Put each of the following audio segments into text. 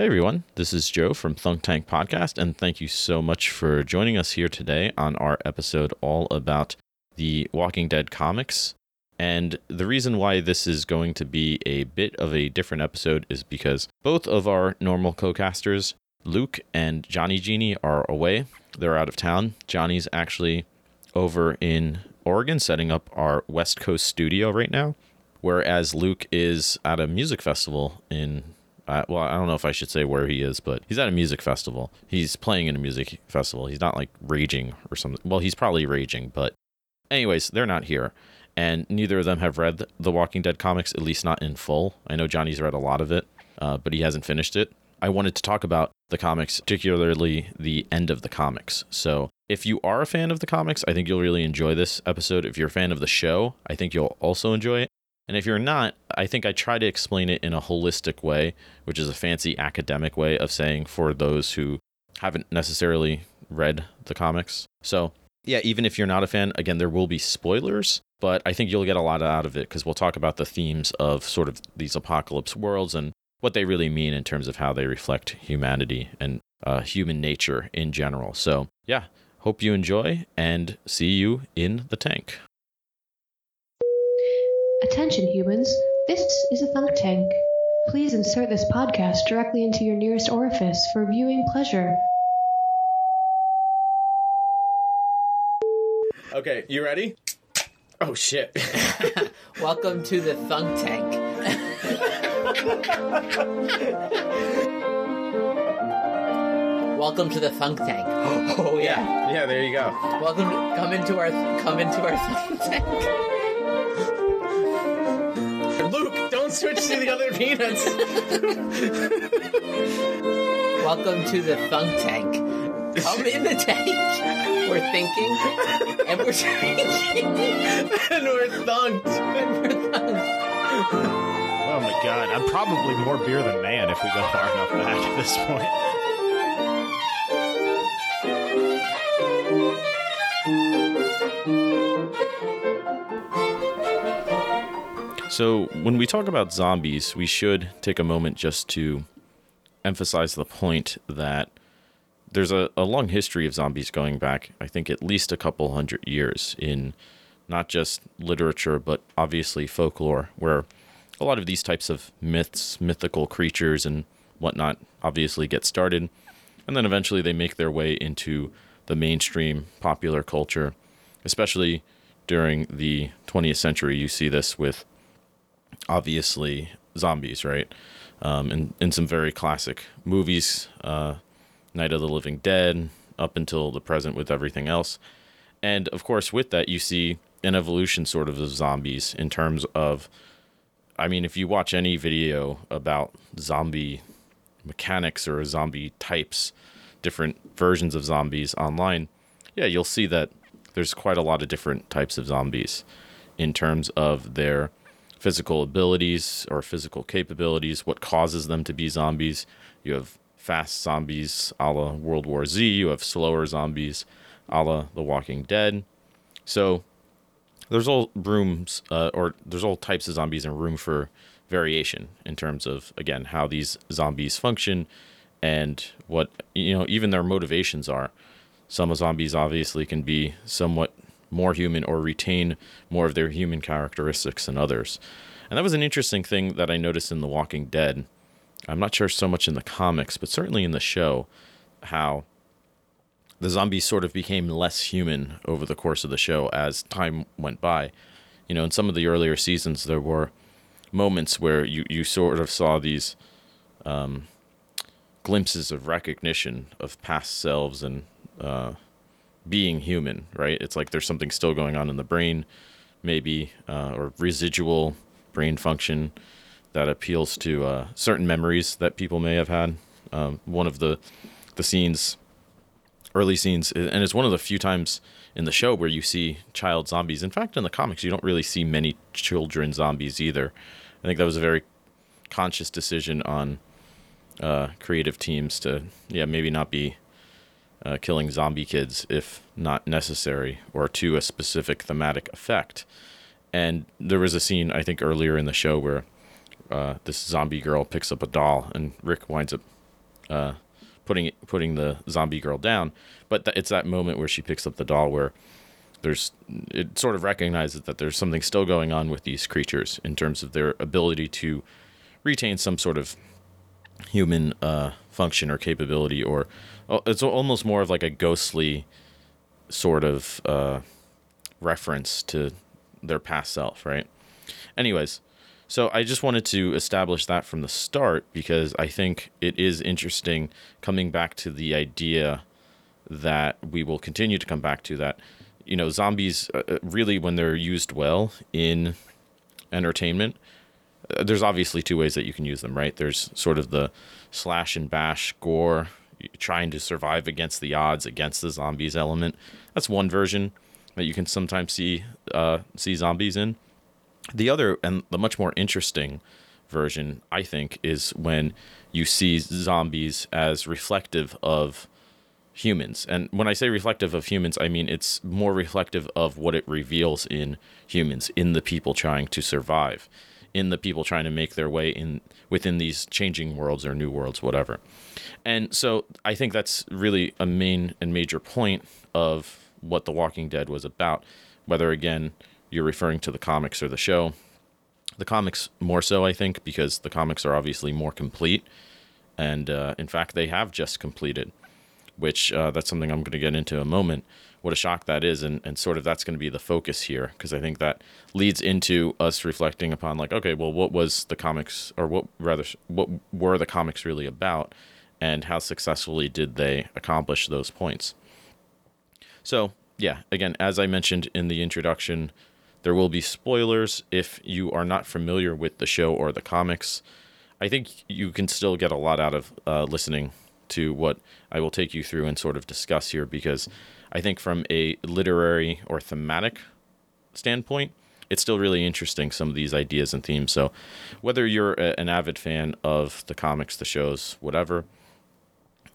Hey everyone, this is Joe from Thunk Tank Podcast, and thank you so much for joining us here today on our episode all about the Walking Dead comics. And the reason why this is going to be a bit of a different episode is because both of our normal co casters, Luke and Johnny Genie, are away. They're out of town. Johnny's actually over in Oregon setting up our West Coast studio right now, whereas Luke is at a music festival in uh, well, I don't know if I should say where he is, but he's at a music festival. He's playing in a music festival. He's not like raging or something. Well, he's probably raging, but anyways, they're not here. And neither of them have read the Walking Dead comics, at least not in full. I know Johnny's read a lot of it, uh, but he hasn't finished it. I wanted to talk about the comics, particularly the end of the comics. So, if you are a fan of the comics, I think you'll really enjoy this episode. If you're a fan of the show, I think you'll also enjoy it. And if you're not, I think I try to explain it in a holistic way, which is a fancy academic way of saying for those who haven't necessarily read the comics. So, yeah, even if you're not a fan, again, there will be spoilers, but I think you'll get a lot out of it because we'll talk about the themes of sort of these apocalypse worlds and what they really mean in terms of how they reflect humanity and uh, human nature in general. So, yeah, hope you enjoy and see you in the tank. Attention humans, this is a Thunk Tank. Please insert this podcast directly into your nearest orifice for viewing pleasure. Okay, you ready? Oh shit. Welcome to the Thunk Tank. Welcome to the Thunk Tank. Oh yeah. Yeah, there you go. Welcome. To, come into our come into our Thunk Tank. Luke, don't switch to the other peanuts. Welcome to the Thunk Tank. I'm in the tank. We're thinking and we're changing and we're thunked. and we're thunked. Oh my god, I'm probably more beer than man if we go far enough back at this point. So, when we talk about zombies, we should take a moment just to emphasize the point that there's a, a long history of zombies going back, I think, at least a couple hundred years in not just literature, but obviously folklore, where a lot of these types of myths, mythical creatures, and whatnot obviously get started. And then eventually they make their way into the mainstream popular culture, especially during the 20th century. You see this with obviously zombies, right? Um, in, in some very classic movies, uh, Night of the Living Dead, up until the present with everything else. And of course, with that, you see an evolution sort of of zombies in terms of, I mean, if you watch any video about zombie mechanics or zombie types, different versions of zombies online, yeah, you'll see that there's quite a lot of different types of zombies in terms of their physical abilities or physical capabilities, what causes them to be zombies. You have fast zombies a la World War Z, you have slower zombies a la The Walking Dead. So there's all rooms, uh, or there's all types of zombies and room for variation in terms of, again, how these zombies function and what, you know, even their motivations are. Some zombies obviously can be somewhat more human or retain more of their human characteristics than others. And that was an interesting thing that I noticed in The Walking Dead. I'm not sure so much in the comics, but certainly in the show, how the zombies sort of became less human over the course of the show as time went by. You know, in some of the earlier seasons, there were moments where you, you sort of saw these um, glimpses of recognition of past selves and uh, being human, right? It's like there's something still going on in the brain, maybe, uh, or residual brain function that appeals to uh, certain memories that people may have had. Um, one of the the scenes, early scenes, and it's one of the few times in the show where you see child zombies. In fact, in the comics, you don't really see many children zombies either. I think that was a very conscious decision on uh, creative teams to, yeah, maybe not be uh, killing zombie kids if not necessary or to a specific thematic effect. And there was a scene, I think, earlier in the show where uh, this zombie girl picks up a doll and Rick winds up uh, putting putting the zombie girl down. But th- it's that moment where she picks up the doll where there's it sort of recognizes that there's something still going on with these creatures in terms of their ability to retain some sort of human uh, function or capability, or it's almost more of like a ghostly sort of uh, reference to their past self, right? Anyways, so I just wanted to establish that from the start because I think it is interesting coming back to the idea that we will continue to come back to that you know zombies uh, uh really when they're used well in entertainment uh, there's obviously two ways that you can use them right there's sort of the slash and bash gore trying to survive against the odds against the zombies element. That's one version that you can sometimes see uh, see zombies in. The other and the much more interesting version, I think, is when you see zombies as reflective of humans. And when I say reflective of humans, I mean it's more reflective of what it reveals in humans, in the people trying to survive, in the people trying to make their way in within these changing worlds or new worlds, whatever. And so I think that's really a main and major point of what The Walking Dead was about. Whether again you're referring to the comics or the show. The comics more so, I think, because the comics are obviously more complete, and uh, in fact, they have just completed. Which uh, that's something I'm going to get into in a moment. What a shock that is, and, and sort of that's going to be the focus here, because I think that leads into us reflecting upon like, okay, well, what was the comics, or what rather, what were the comics really about, and how successfully did they accomplish those points? So yeah, again, as I mentioned in the introduction, there will be spoilers if you are not familiar with the show or the comics. I think you can still get a lot out of uh, listening to what I will take you through and sort of discuss here because I think from a literary or thematic standpoint, it's still really interesting some of these ideas and themes. So, whether you're a, an avid fan of the comics, the shows, whatever,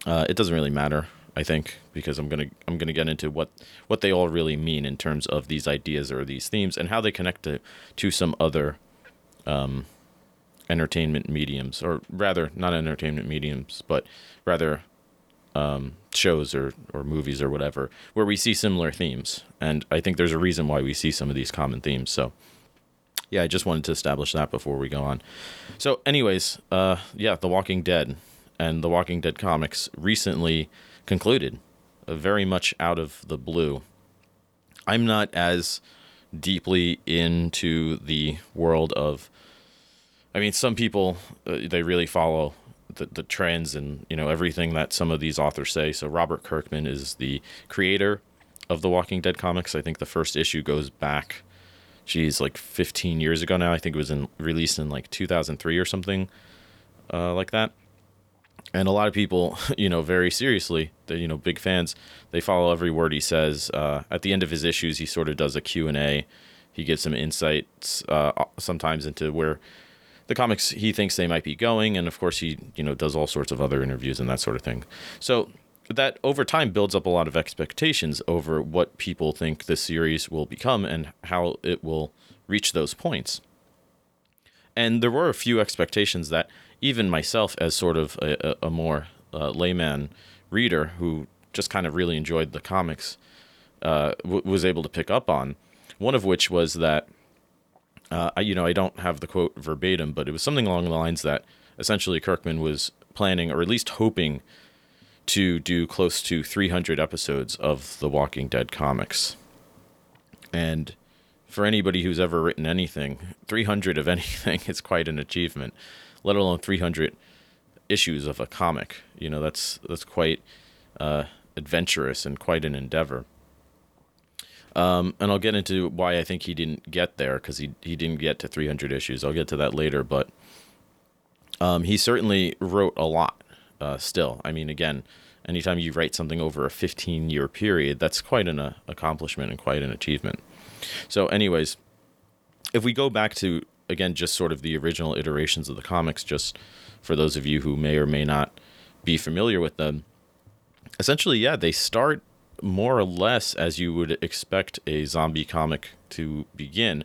uh, it doesn't really matter. I think, because I'm gonna I'm gonna get into what what they all really mean in terms of these ideas or these themes and how they connect to to some other um, entertainment mediums, or rather, not entertainment mediums, but rather um, shows or or movies or whatever, where we see similar themes. And I think there's a reason why we see some of these common themes. So. Yeah, I just wanted to establish that before we go on. So, anyways, uh, yeah, The Walking Dead and The Walking Dead comics recently concluded, uh, very much out of the blue. I'm not as deeply into the world of. I mean, some people uh, they really follow the, the trends and you know everything that some of these authors say. So Robert Kirkman is the creator of the Walking Dead comics. I think the first issue goes back, geez, like 15 years ago now. I think it was in released in like 2003 or something uh, like that and a lot of people, you know, very seriously, they you know, big fans, they follow every word he says. Uh, at the end of his issues, he sort of does a Q and A. He gives some insights uh, sometimes into where the comics he thinks they might be going, and of course, he you know does all sorts of other interviews and that sort of thing. So that over time builds up a lot of expectations over what people think the series will become and how it will reach those points. And there were a few expectations that even myself, as sort of a, a more uh, layman reader who just kind of really enjoyed the comics, uh, w- was able to pick up on. One of which was that, uh, I, you know, I don't have the quote verbatim, but it was something along the lines that essentially Kirkman was planning, or at least hoping, to do close to 300 episodes of the Walking Dead comics. And for anybody who's ever written anything, 300 of anything is quite an achievement let alone 300 issues of a comic. You know, that's that's quite uh, adventurous and quite an endeavor. Um, and I'll get into why I think he didn't get there because he he didn't get to 300 issues. I'll get to that later, but um, he certainly wrote a lot. Uh, still, I mean, again, anytime you write something over a 15 year period, that's quite an uh, accomplishment and quite an achievement. So, anyways, if we go back to again, just sort of the original iterations of the comics, just for those of you who may or may not be familiar with them. Essentially, yeah, they start more or less as you would expect a zombie comic to begin.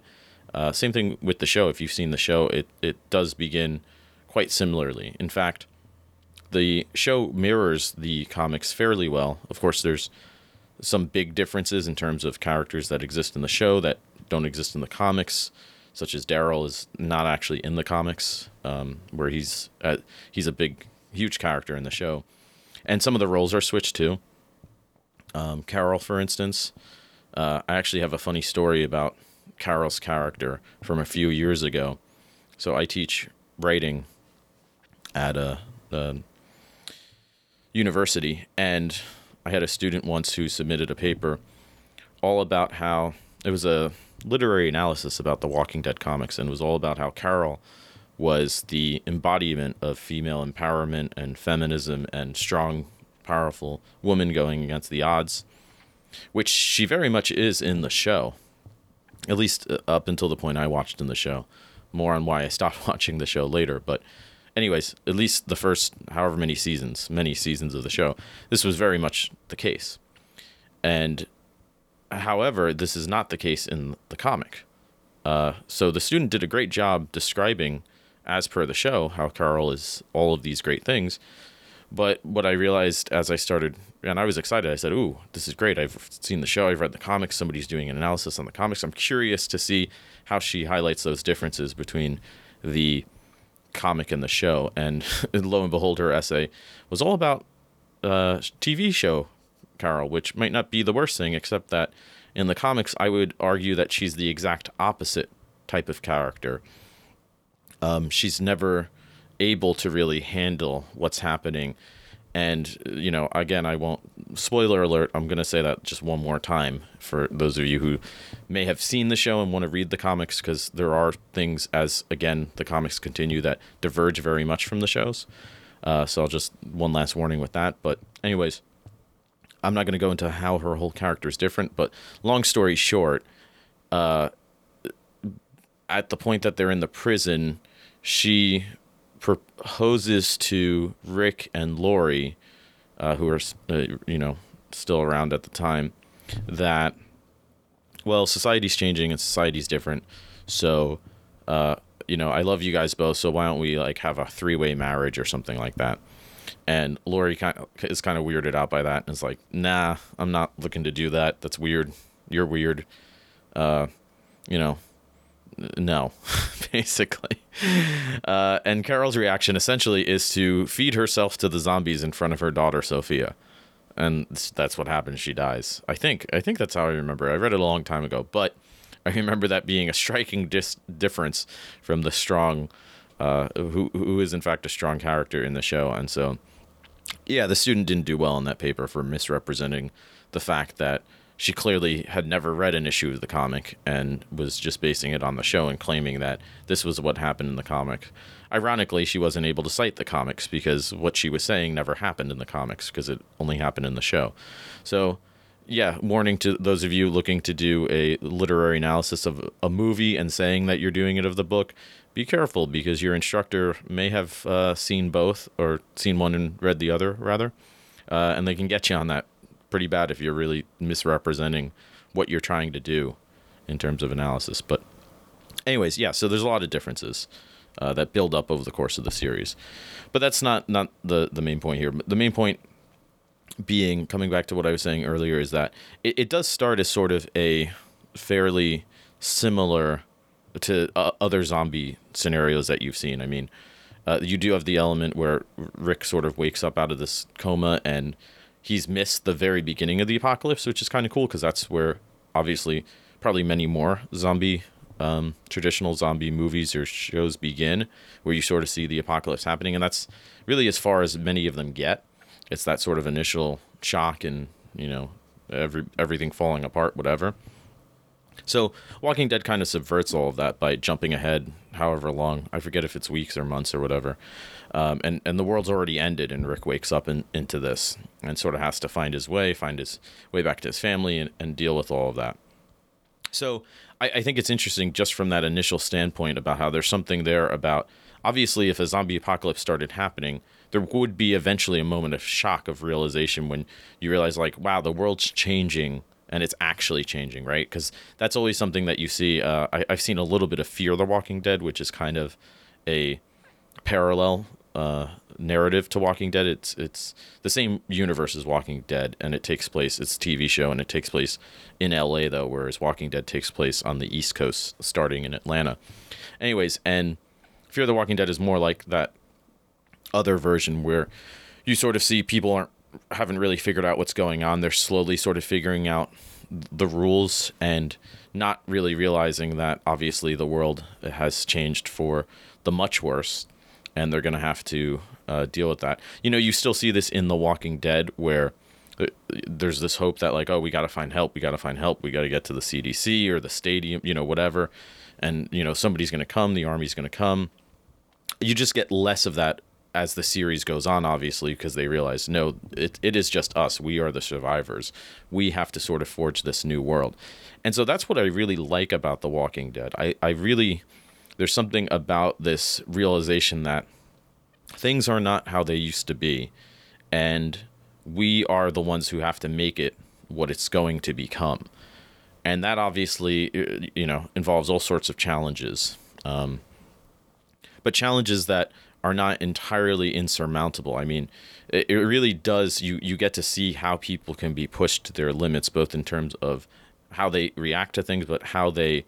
Uh, same thing with the show. If you've seen the show, it, it does begin quite similarly. In fact, the show mirrors the comics fairly well. Of course, there's some big differences in terms of characters that exist in the show that don't exist in the comics, such as Daryl is not actually in the comics, um, where he's uh, he's a big, huge character in the show, and some of the roles are switched too. Um, Carol, for instance, uh, I actually have a funny story about Carol's character from a few years ago. So I teach writing at a, a university, and I had a student once who submitted a paper all about how it was a literary analysis about the Walking Dead comics, and it was all about how Carol was the embodiment of female empowerment and feminism and strong, powerful woman going against the odds, which she very much is in the show, at least uh, up until the point I watched in the show. More on why I stopped watching the show later, but anyways, at least the first however many seasons, many seasons of the show, this was very much the case. And however, this is not the case in the comic. Uh, so the student did a great job describing, as per the show, how Carl is all of these great things. But what I realized as I started, and I was excited, I said, Ooh, this is great. I've seen the show, I've read the comics, somebody's doing an analysis on the comics. I'm curious to see how she highlights those differences between the comic and the show. And lo and behold, her essay was all about uh, TV show Carol, which might not be the worst thing, except that in the comics, I would argue that she's the exact opposite type of character. Um, she's never able to really handle what's happening. And, you know, again, I won't, spoiler alert, I'm going to say that just one more time for those of you who may have seen the show and want to read the comics, because there are things, as again, the comics continue, that diverge very much from the shows. Uh, so I'll just, one last warning with that. But, anyways, I'm not going to go into how her whole character is different, but long story short, uh, at the point that they're in the prison, she proposes to Rick and Lori, uh, who are uh, you know still around at the time, that well society's changing and society's different, so uh, you know I love you guys both, so why don't we like have a three way marriage or something like that. And Lori kind of is kind of weirded out by that and is like, "Nah, I'm not looking to do that. That's weird. You're weird." Uh, you know, no, basically. Uh, and Carol's reaction essentially is to feed herself to the zombies in front of her daughter Sophia, and that's what happens. She dies. I think. I think that's how I remember. I read it a long time ago, but I remember that being a striking dis- difference from the strong, uh, who who is in fact a strong character in the show, and so yeah, the student didn't do well in that paper for misrepresenting the fact that she clearly had never read an issue of the comic and was just basing it on the show and claiming that this was what happened in the comic. Ironically, she wasn't able to cite the comics because what she was saying never happened in the comics because it only happened in the show. So, yeah, warning to those of you looking to do a literary analysis of a movie and saying that you're doing it of the book, be careful because your instructor may have uh, seen both or seen one and read the other, rather, uh, and they can get you on that pretty bad if you're really misrepresenting what you're trying to do in terms of analysis. But, anyways, yeah, so there's a lot of differences. Uh, that build up over the course of the series, but that's not not the the main point here. The main point being coming back to what I was saying earlier is that it, it does start as sort of a fairly similar to uh, other zombie scenarios that you've seen. I mean, uh, you do have the element where Rick sort of wakes up out of this coma and he's missed the very beginning of the apocalypse, which is kind of cool because that's where obviously probably many more zombie um, traditional zombie movies or shows begin, where you sort of see the apocalypse happening, and that's really as far as many of them get. It's that sort of initial shock and you know every everything falling apart, whatever. So Walking Dead kind of subverts all of that by jumping ahead however long. I forget if it's weeks or months or whatever. Um, and, and the world's already ended, and Rick wakes up in, into this and sort of has to find his way, find his way back to his family, and, and deal with all of that. So I, I think it's interesting just from that initial standpoint about how there's something there about obviously, if a zombie apocalypse started happening, there would be eventually a moment of shock of realization when you realize, like, wow, the world's changing and it's actually changing, right? Because that's always something that you see. Uh, I, have seen a little bit of Fear the Walking Dead, which is kind of a parallel uh, narrative to Walking Dead. It's it's the same universe as Walking Dead, and it takes place. It's a TV show, and it takes place in L.A. though, whereas Walking Dead takes place on the East Coast, starting in Atlanta. Anyways, and Fear the Walking Dead is more like that other version where you sort of see people aren't haven't really figured out what's going on. They're slowly sort of figuring out the rules and not really realizing that obviously the world has changed for the much worse and they're going to have to uh, deal with that. You know, you still see this in The Walking Dead where uh, there's this hope that like oh we got to find help we got to find help we got to get to the cdc or the stadium you know whatever and you know somebody's going to come the army's going to come you just get less of that as the series goes on obviously because they realize no it, it is just us. We are the survivors. We have to sort of forge this new world. And so that's what i really like about the walking dead. I, I really there's something about this realization that things are not how they used to be and we are the ones who have to make it what it's going to become. And that obviously uh, you know involves all sorts of challenges. Um, but challenges that are not entirely insurmountable i mean it, it really does you you get to see how people can be pushed to their limits both in terms of how they react to things but how they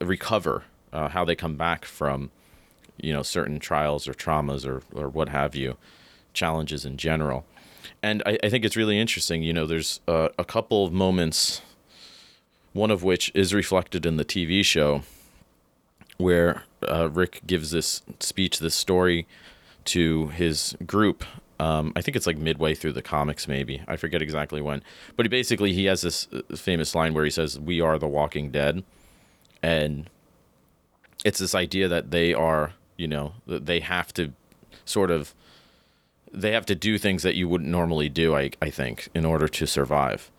recover uh, how they come back from you know certain trials or traumas or or what have you challenges in general and I, I think it's really interesting. You know, there's uh, a couple of moments, one of which is reflected in the TV show, where uh, Rick gives this speech, this story to his group. Um, I think it's like midway through the comics, maybe I forget exactly when. But he basically he has this uh, famous line where he says, "We are the Walking Dead," and it's this idea that they are, you know, they have to sort of they have to do things that you wouldn't normally do, I, I think, in order to survive.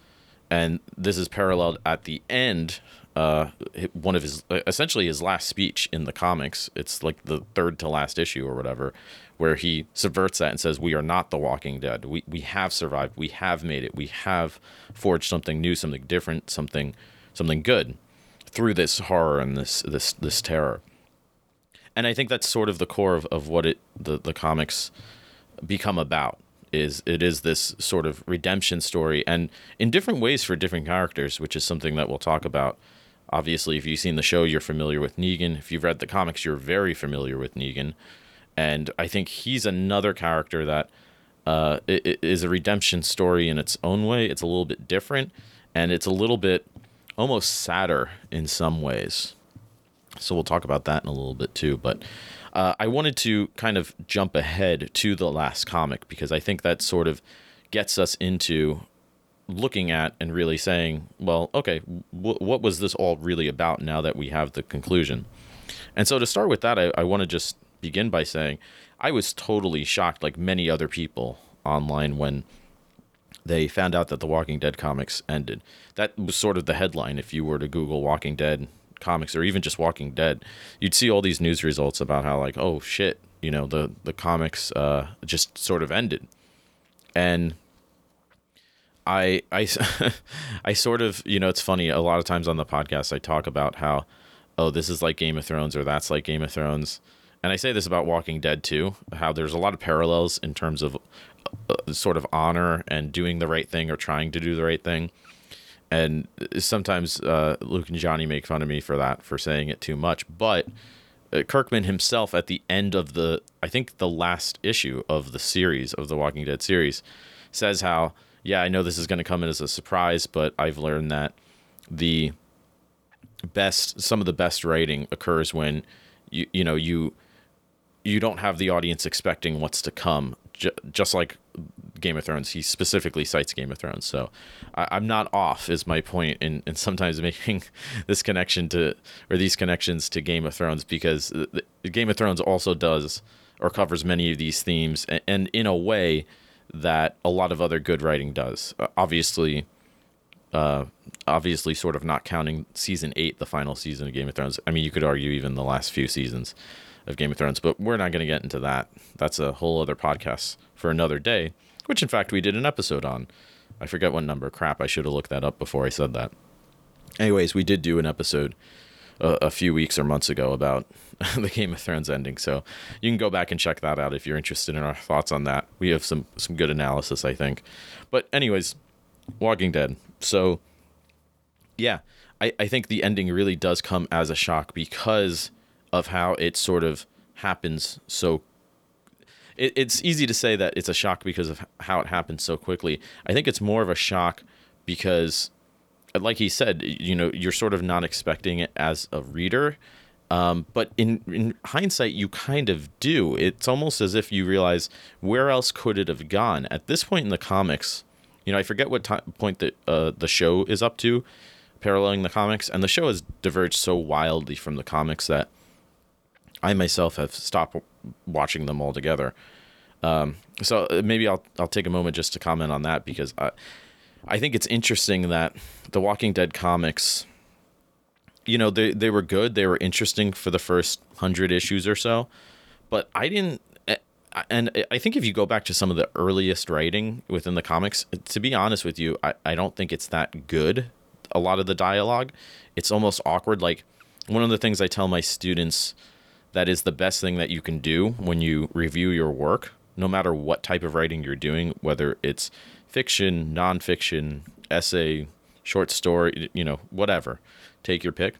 And this is paralleled at the end, uh, one of his, essentially his last speech in the comics. It's like the third to last issue or whatever, where he subverts that and says, We are not the walking dead. We, we have survived. We have made it. We have forged something new, something different, something, something good through this horror and this, this, this terror. And I think that's sort of the core of, of what it, the, the comics, become about is it is this sort of redemption story and in different ways for different characters which is something that we'll talk about obviously if you've seen the show you're familiar with negan. If you've read the comics you're very familiar with negan. And i think he's another character that uh, is a redemption story in its own way. It's a little bit different and it's a little bit almost sadder in some ways. So we'll talk about that in a little bit too. But uh, I wanted to kind of jump ahead to the last comic because I think that sort of gets us into looking at and really saying, well, okay, w- what was this all really about now that we have the conclusion? And so to start with that, I, I want to just begin by saying I was totally shocked, like many other people online, when they found out that the Walking Dead comics ended. That was sort of the headline if you were to Google Walking Dead comics or even just Walking Dead, you'd see all these news results about how like, oh shit, you know, the the comics uh, just sort of ended, and I I I sort of you know it's funny a lot of times on the podcast I talk about how oh this is like Game of Thrones or that's like Game of Thrones. And I say this about Walking Dead too, how there's a lot of parallels in terms of uh, sort of honor and doing the right thing or trying to do the right thing and sometimes uh, Luke and Johnny make fun of me for that for saying it too much. But uh, Kirkman himself, at the end of the, I think the last issue of the series of the Walking Dead series, says how, yeah, I know this is going to come in as a surprise, but I've learned that the best, some of the best writing occurs when you, you know, you, you don't have the audience expecting what's to come, just like Game of Thrones. He specifically cites Game of Thrones. So I, am not off, is my point in, in sometimes making this connection to, or these connections to Game of Thrones, because the, the Game of Thrones also does or covers many of these themes, and, and, in a way that a lot of other good writing does. Uh, obviously, uh, obviously, sort of not counting season eight, the final season of Game of Thrones. I mean, you could argue even the last few seasons of Game of Thrones, but we're not going to get into that. That's a whole other podcast for another day which in fact we did an episode on. I forget what number. Crap, I should have looked that up before I said that. Anyways, we did do an episode a, few weeks or months ago about the Game of Thrones ending. So you can go back and check that out if you're interested in our thoughts on that. We have some some good analysis, I think. But anyways, Walking Dead. So yeah, I, I think the ending really does come as a shock because of how it sort of happens so it, it's easy to say that it's a shock because of how it happens so quickly. I think it's more of a shock because like he said, you know, you're sort of not expecting it as a reader. Um, but in, in hindsight, you kind of do. It's almost as if you realize where else could it have gone at this point in the comics. You know, I forget what time, point that uh, the show is up to, paralleling the comics, and the show has diverged so wildly from the comics that I myself have stopped watching them altogether. Um, so uh, maybe I'll I'll take a moment just to comment on that because I I think it's interesting that the Walking Dead comics, you know, they they were good, they were interesting for the first hundred issues or so, but I didn't. Eh, and I think if you go back to some of the earliest writing within the comics, to be honest with you, I, I don't think it's that good. A lot of the dialogue, it's almost awkward. Like one of the things I tell my students that is the best thing that you can do when you review your work, no matter what type of writing you're doing, whether it's fiction, nonfiction, essay, short story, you know, whatever. Take your pick.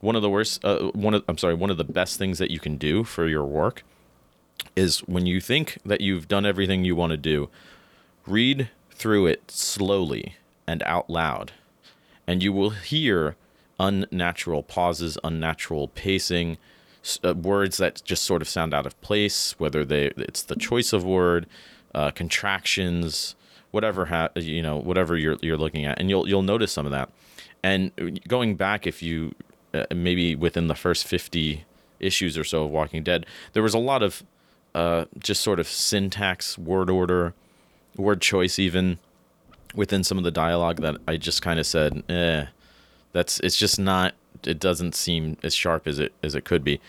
One of the worst, uh, one of, I'm sorry, one of the best things that you can do for your work is when you think that you've done everything you want to do, read through it slowly and out loud, and you will hear unnatural pauses, unnatural pacing, uh, words that just sort of sound out of place, whether they it's the choice of word, uh, contractions, whatever ha- you know, whatever you're you're looking at, and you'll you'll notice some of that. And going back, if you uh, maybe within the first fifty issues or so of Walking Dead, there was a lot of uh, just sort of syntax, word order, word choice, even within some of the dialogue that I just kind of said, eh, that's it's just not. It doesn't seem as sharp as it as it could be.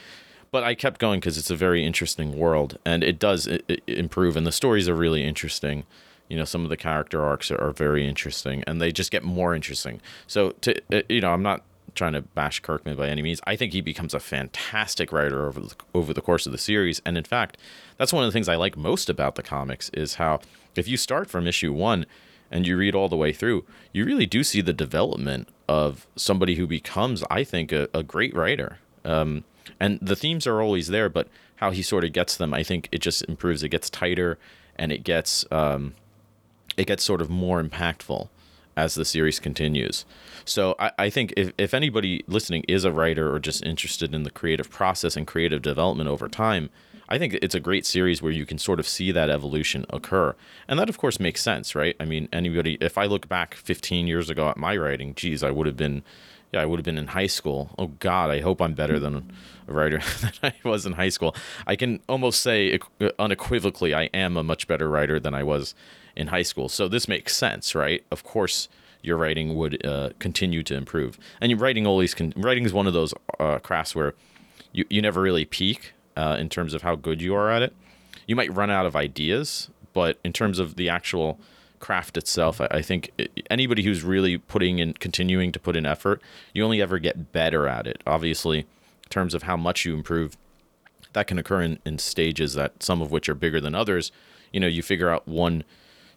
But I kept going because it's a very interesting world, and it does it, it improve, and the stories are really interesting you know some of the character arcs are, are very interesting and they just get more interesting. So to uh, you know i'm not trying to bash kirkman by any means. I think he becomes a fantastic writer over the, over the course of the series. And in fact that's one of the things i like most about the comics is how if you start from issue one and you read all the way through you really do see the development of somebody who becomes i think a, a great writer. Um, and the themes are always there but how he sort of gets them i think it just improves. It gets tighter and it gets um, it gets sort of more impactful as the series continues. So I, I think if, if anybody listening is a writer or just interested in the creative process and creative development over time, I think it's a great series where you can sort of see that evolution occur. And that, of course, makes sense, right? I mean, anybody, if I look back 15 years ago at my writing, geez, I would have been, yeah, I would have been in high school. Oh, God, I hope I'm better than a writer than I was in high school. I can almost say unequivocally, I am a much better writer than I was in high school. So this makes sense, right? Of course, your writing would uh, continue to improve. And writing always can. Writing is one of those uh, crafts where you you never really peak uh, in terms of how good you are at it. You might run out of ideas, but in terms of the actual craft itself, I, I think anybody who's really putting in, continuing to put in effort, you only ever get better at it. Obviously, in terms of how much you improve, that can occur in, in stages that some of which are bigger than others. You know, you figure out one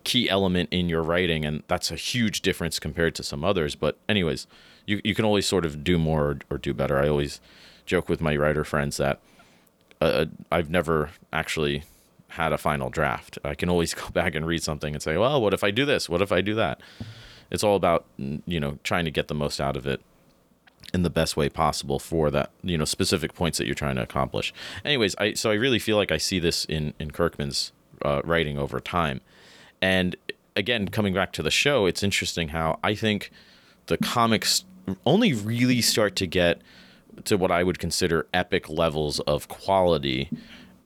key element in your writing and that's a huge difference compared to some others but anyways you, you can always sort of do more or, or do better i always joke with my writer friends that uh, i've never actually had a final draft. I can always go back and read something and say well what if i do this? What if i do that? It's all about you know trying to get the most out of it in the best way possible for that you know specific points that you're trying to accomplish. Anyways i so i really feel like i see this in in kirkman's uh, writing over time. And again, coming back to the show, it's interesting how I think the comics only really start to get to what I would consider epic levels of quality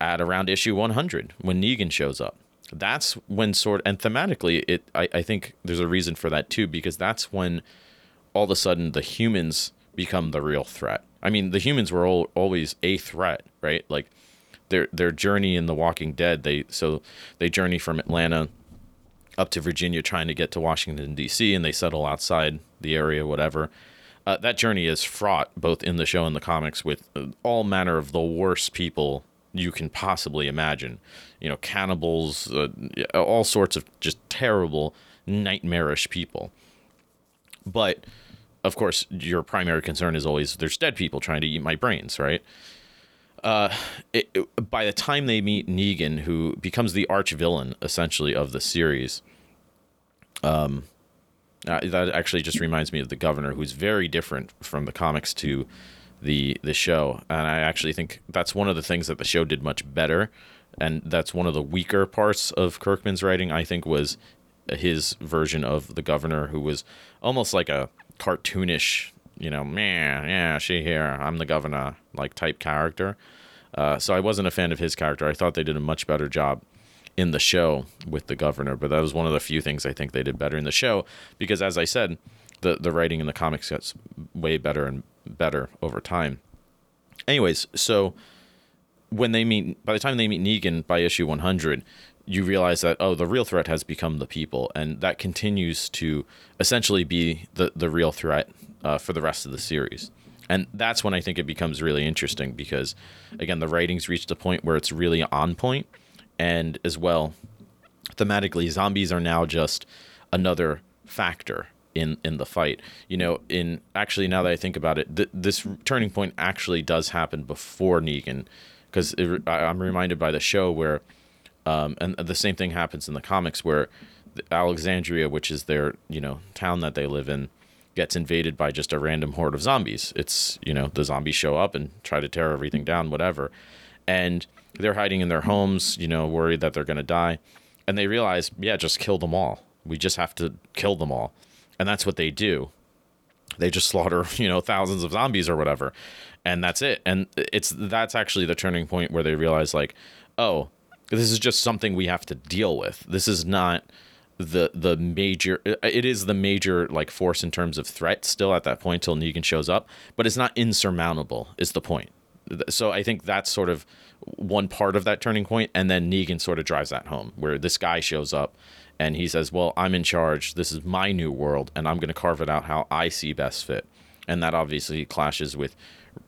at around issue 100 when Negan shows up. That's when sort and thematically it I, I think there's a reason for that too because that's when all of a sudden the humans become the real threat. I mean, the humans were all, always a threat, right? Like their their journey in The Walking Dead, they so they journey from Atlanta up to Virginia trying to get to Washington D.C. and they settle outside the area, whatever. uh, that journey is fraught both in the show and the comics with uh, all manner of the worst people you can possibly imagine. You know, cannibals, uh, all sorts of just terrible, nightmarish people. But of course, your primary concern is always there's dead people trying to eat my brains, right? Uh, it, it, by the time they meet Negan, who becomes the arch villain essentially of the series, um, uh, that actually just reminds me of the governor, who's very different from the comics to the the show, and I actually think that's one of the things that the show did much better, and that's one of the weaker parts of Kirkman's writing. I think was his version of the governor, who was almost like a cartoonish, you know, man, yeah, she here, I'm the governor, like type character. Uh, so I wasn't a fan of his character. I thought they did a much better job in the show with the governor, but that was one of the few things I think they did better in the show because, as I said, the the writing in the comics gets way better and better over time. Anyways, so when they meet, by the time they meet Negan by issue 100, you realize that oh, the real threat has become the people, and that continues to essentially be the the real threat uh, for the rest of the series. And that's when I think it becomes really interesting because, again, the writing's reached a point where it's really on point, and as well, thematically, zombies are now just another factor in in the fight. You know, in actually now that I think about it, th- this turning point actually does happen before Negan, because I'm reminded by the show where, um, and the same thing happens in the comics where Alexandria, which is their you know town that they live in, gets invaded by just a random horde of zombies. It's you know the zombies show up and try to tear everything down, whatever, and they're hiding in their homes, you know, worried that they're gonna die, and they realize, yeah, just kill them all. We just have to kill them all and that's what they do. They just slaughter, you know, thousands of zombies or whatever, and that's it. And it's that's actually the turning point where they realize, like, oh, this is just something we have to deal with. This is not the the major it is the major like force in terms of threat still at that point till Negan shows up, but it's not insurmountable is the point. So I think that's sort of one part of that turning point and then Negan sort of drives that home where this guy shows up and he says, "Well, I'm in charge. This is my new world, and I'm going to carve it out how I see best fit." And that obviously clashes with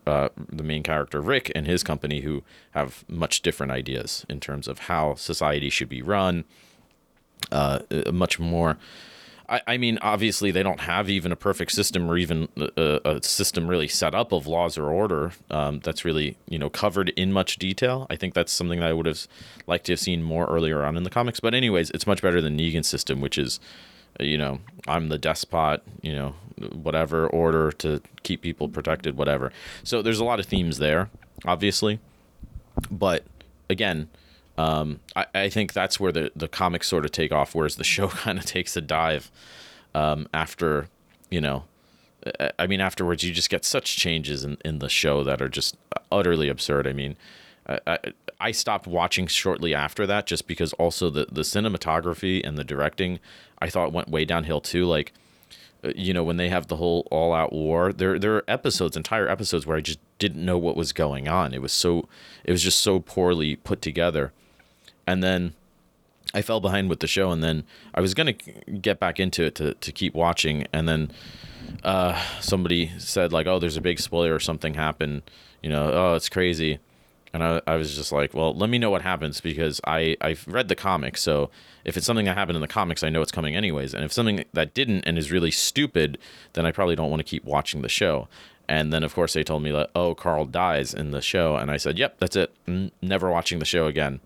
uh, the main character Rick and his company, who have much different ideas in terms of how society should be run. Uh, much more I, mean, obviously, they don't have even a perfect system or even a, a system really set up of laws or order um, that's really you know covered in much detail. I think that's something that I would have liked to have seen more earlier on in the comics. But anyways, it's much better than Negan's system, which is uh, you know I'm the despot, you know whatever order to keep people protected, whatever. So there's a lot of themes there, obviously, but again um, I, I, think that's where the, the comics sort of take off, whereas the show kind of takes a dive um, after, you know, I mean, afterwards, you just get such changes in, in the show that are just utterly absurd. I mean, I, I stopped watching shortly after that just because also the, the cinematography and the directing I thought went way downhill too. Like, uh, you know, when they have the whole all out war, there there are episodes, entire episodes where I just didn't know what was going on. It was so it was just so poorly put together and then I fell behind with the show, and then I was gonna get back into it to to keep watching, and then uh, somebody said like, "Oh, there's a big spoiler or something happened," you know, "Oh, it's crazy," and I, I was just like, "Well, let me know what happens because I I've read the comics, so if it's something that happened in the comics, I know it's coming anyways, and if something that didn't and is really stupid, then I probably don't want to keep watching the show." And then, of course, they told me that, "Oh, Carl dies in the show," and I said, "Yep, that's it. N- never watching the show again."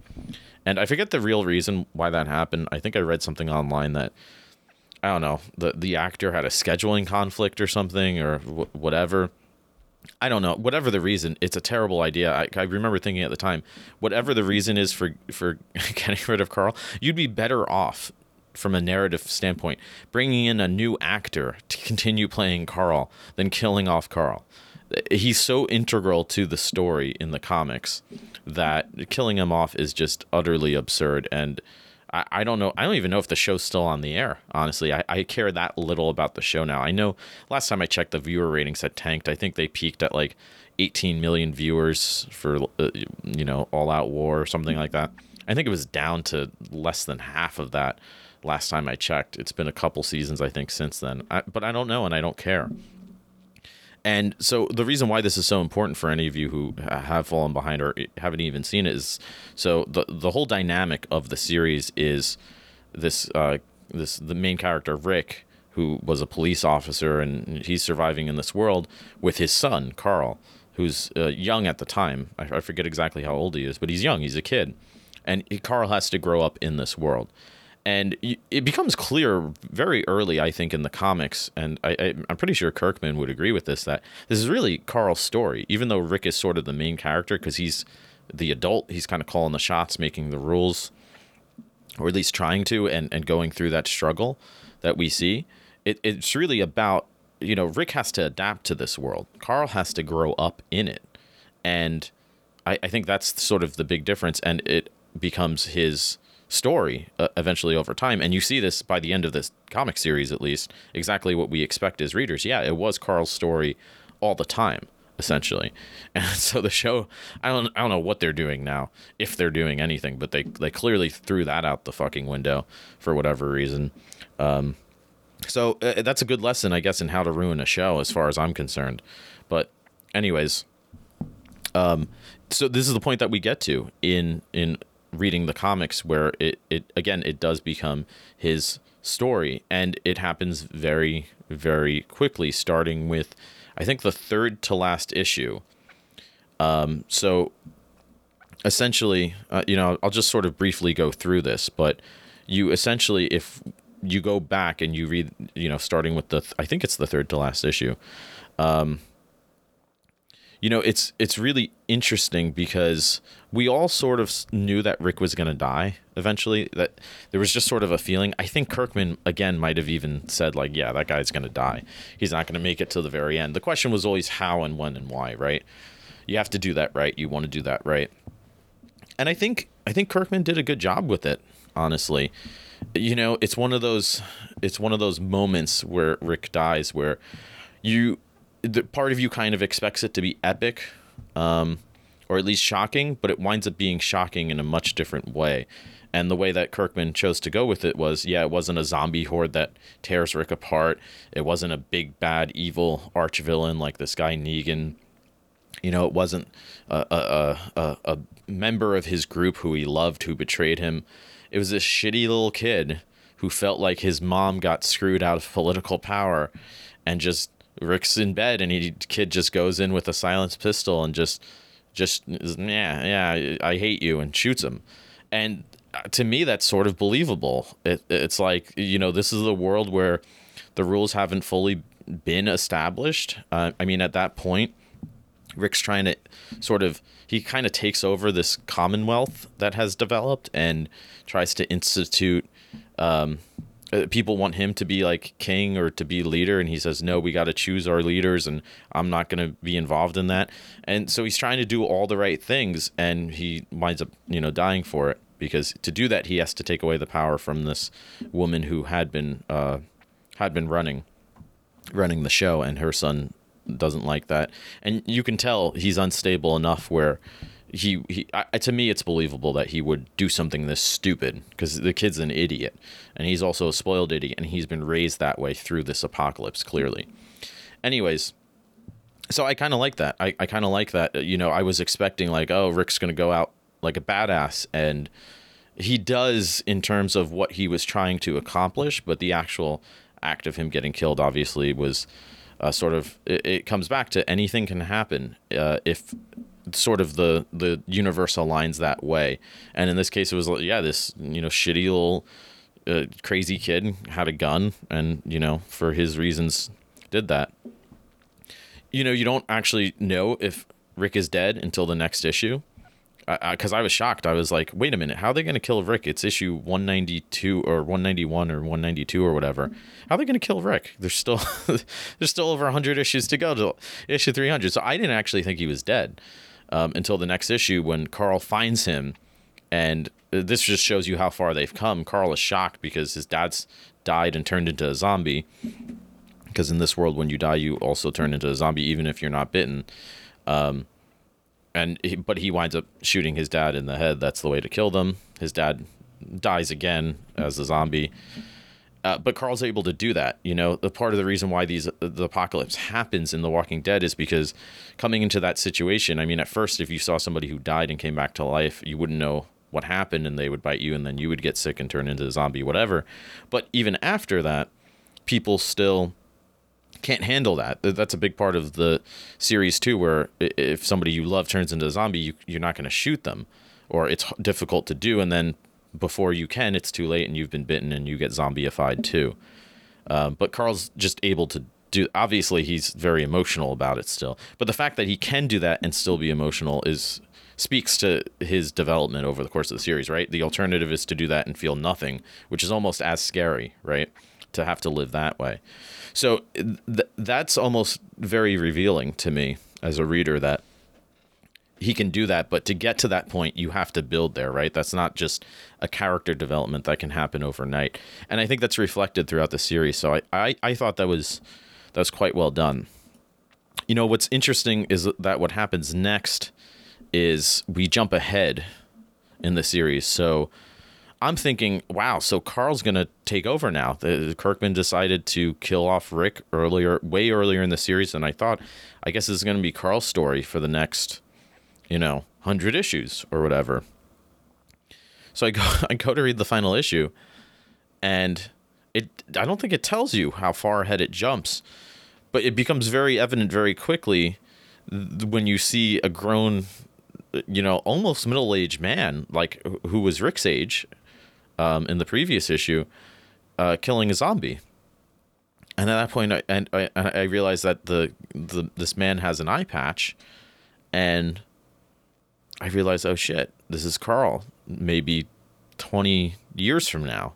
And I forget the real reason why that happened. I think I read something online that I don't know the the actor had a scheduling conflict or something or w- whatever. I don't know. Whatever the reason, it's a terrible idea. I, I remember thinking at the time, whatever the reason is for for getting rid of Carl, you'd be better off from a narrative standpoint bringing in a new actor to continue playing Carl than killing off Carl. He's so integral to the story in the comics that killing him off is just utterly absurd. And I, I don't know. I don't even know if the show's still on the air. Honestly, I, I care that little about the show now. I know last time I checked, the viewer ratings had tanked. I think they peaked at like 18 million viewers for uh, you know All Out War or something like that. I think it was down to less than half of that last time I checked. It's been a couple seasons I think since then. I, but I don't know and I don't care. And so the reason why this is so important for any of you who have fallen behind or haven't even seen it is so the the whole dynamic of the series is this uh, this the main character Rick who was a police officer and he's surviving in this world with his son Carl who's uh, young at the time. I, I forget exactly how old he is but he's young. He's a kid. And he, Carl has to grow up in this world and it becomes clear very early, I think, in the comics, and I, I'm pretty sure Kirkman would agree with this that this is really Carl's story, even though Rick is sort of the main character because he's the adult, he's kind of calling the shots, making the rules, or at least trying to, and, and going through that struggle that we see. It, it's really about, you know, Rick has to adapt to this world, Carl has to grow up in it. And I, I think that's sort of the big difference, and it becomes his story uh, eventually over time. And you see this by the end of this comic series at least exactly what we expect as readers. Yeah it was carl's story all the time essentially. And so the show i don't i don't know what they're doing now if they're doing anything but they they clearly threw that out the fucking window for whatever reason. Um so uh, that's a good lesson i guess in how to ruin a show as far as i'm concerned. But anyways um so this is the point that we get to in in reading the comics where it, it again it does become his story. And it happens very very quickly starting with i think the third to last issue. Um so essentially uh, you know i'll just sort of briefly go through this but you essentially if you go back and you read you know starting with the i think it's the third to last issue um you know it's it's really interesting because we all sort of knew that Rick was going to die eventually that there was just sort of a feeling. I think Kirkman again might have even said like yeah that guy's going to die. He's not going to make it to the very end. The question was always how and when and why right? You have to do that right. You want to do that right. And I think I think Kirkman did a good job with it honestly. You know it's one of those it's one of those moments where Rick dies where you the part of you kind of expects it to be epic um, or at least shocking but it winds up being shocking in a much different way. And the way that kirkman chose to go with it was yeah it wasn't a zombie horde that tears rick apart. It wasn't a big bad evil arch villain like this guy negan. You know it wasn't a, a, a, a member of his group who he loved who betrayed him. It was this shitty little kid who felt like his mom got screwed out of political power and just Rick's in bed and he kid just goes in with a silenced pistol and just just yeah yeah I hate you and shoots him. And uh, to me that's sort of believable. It, it's like you know this is the world where the rules haven't fully been established. Uh, I mean at that point Rick's trying to sort of he kind of takes over this commonwealth that has developed and tries to institute um, people want him to be like king or to be leader and he says no we got to choose our leaders and i'm not going to be involved in that. And so he's trying to do all the right things and he winds up you know dying for it because to do that he has to take away the power from this woman who had been uh, had been running running the show and her son doesn't like that. And you can tell he's unstable enough where he, he I, to me it's believable that he would do something this stupid because the kid's an idiot and he's also a spoiled idiot and he's been raised that way through this apocalypse clearly. Anyways so i kind of like that. I, I kind of like that you know i was expecting like oh rick's gonna go out like a badass and he does in terms of what he was trying to accomplish but the actual act of him getting killed obviously was uh, sort of it, it, comes back to anything can happen uh, if sort of the the universe aligns that way and in this case it was yeah this you know shitty little uh, crazy kid had a gun and you know for his reasons did that you know you don't actually know if rick is dead until the next issue because I, I, I, was shocked. I was like, wait a minute, how are they going to kill Rick? It's issue 192 or 191 or 192 or whatever. How are they going to kill Rick? There's still there's still over 100 issues to go to issue 300. So I didn't actually think he was dead um, until the next issue when Carl finds him. And this just shows you how far they've come. Carl is shocked because his dad's died and turned into a zombie. Because in this world, when you die, you also turn into a zombie, even if you're not bitten. Um, and he, but he winds up shooting his dad in the head. That's the way to kill them. His dad dies again as a zombie. Uh, but Carl's able to do that. You know, the part of the reason why these the apocalypse happens in The Walking Dead is because coming into that situation. I mean, at first, if you saw somebody who died and came back to life, you wouldn't know what happened, and they would bite you, and then you would get sick and turn into a zombie, whatever. But even after that, people still can't handle that. That's a big part of the series too, where if somebody you love turns into a zombie, you, you're not going to shoot them, or it's difficult to do, and then before you can, it's too late and you've been bitten and you get zombieified too. Um, but Carl's just able to do. Obviously, he's very emotional about it still. But the fact that he can do that and still be emotional is speaks to his development over the course of the series. Right. The alternative is to do that and feel nothing, which is almost as scary. Right. To have to live that way. So th- that's almost very revealing to me as a reader that he can do that but to get to that point you have to build there right? That's not just a character development that can happen overnight. And i think that's reflected throughout the series. So i i, I thought that was that was quite well done. You know what's interesting is that what happens next is we jump ahead in the series. So i'm thinking wow so carl's going to take over now. Kirkman decided to kill off rick earlier way earlier in the series than i thought. I guess this is going to be carl's story for the next you know, 100 issues or whatever. So I go I go to read the final issue and it I don't think it tells you how far ahead it jumps, but it becomes very evident very quickly when you see a grown you know, almost middle-aged man like who was Rick's age um, in the previous issue uh, killing a zombie. And at that point, I, and I, I realized that the, the this man has an eye patch, and I realized, oh shit, this is Carl. Maybe 20 years from now.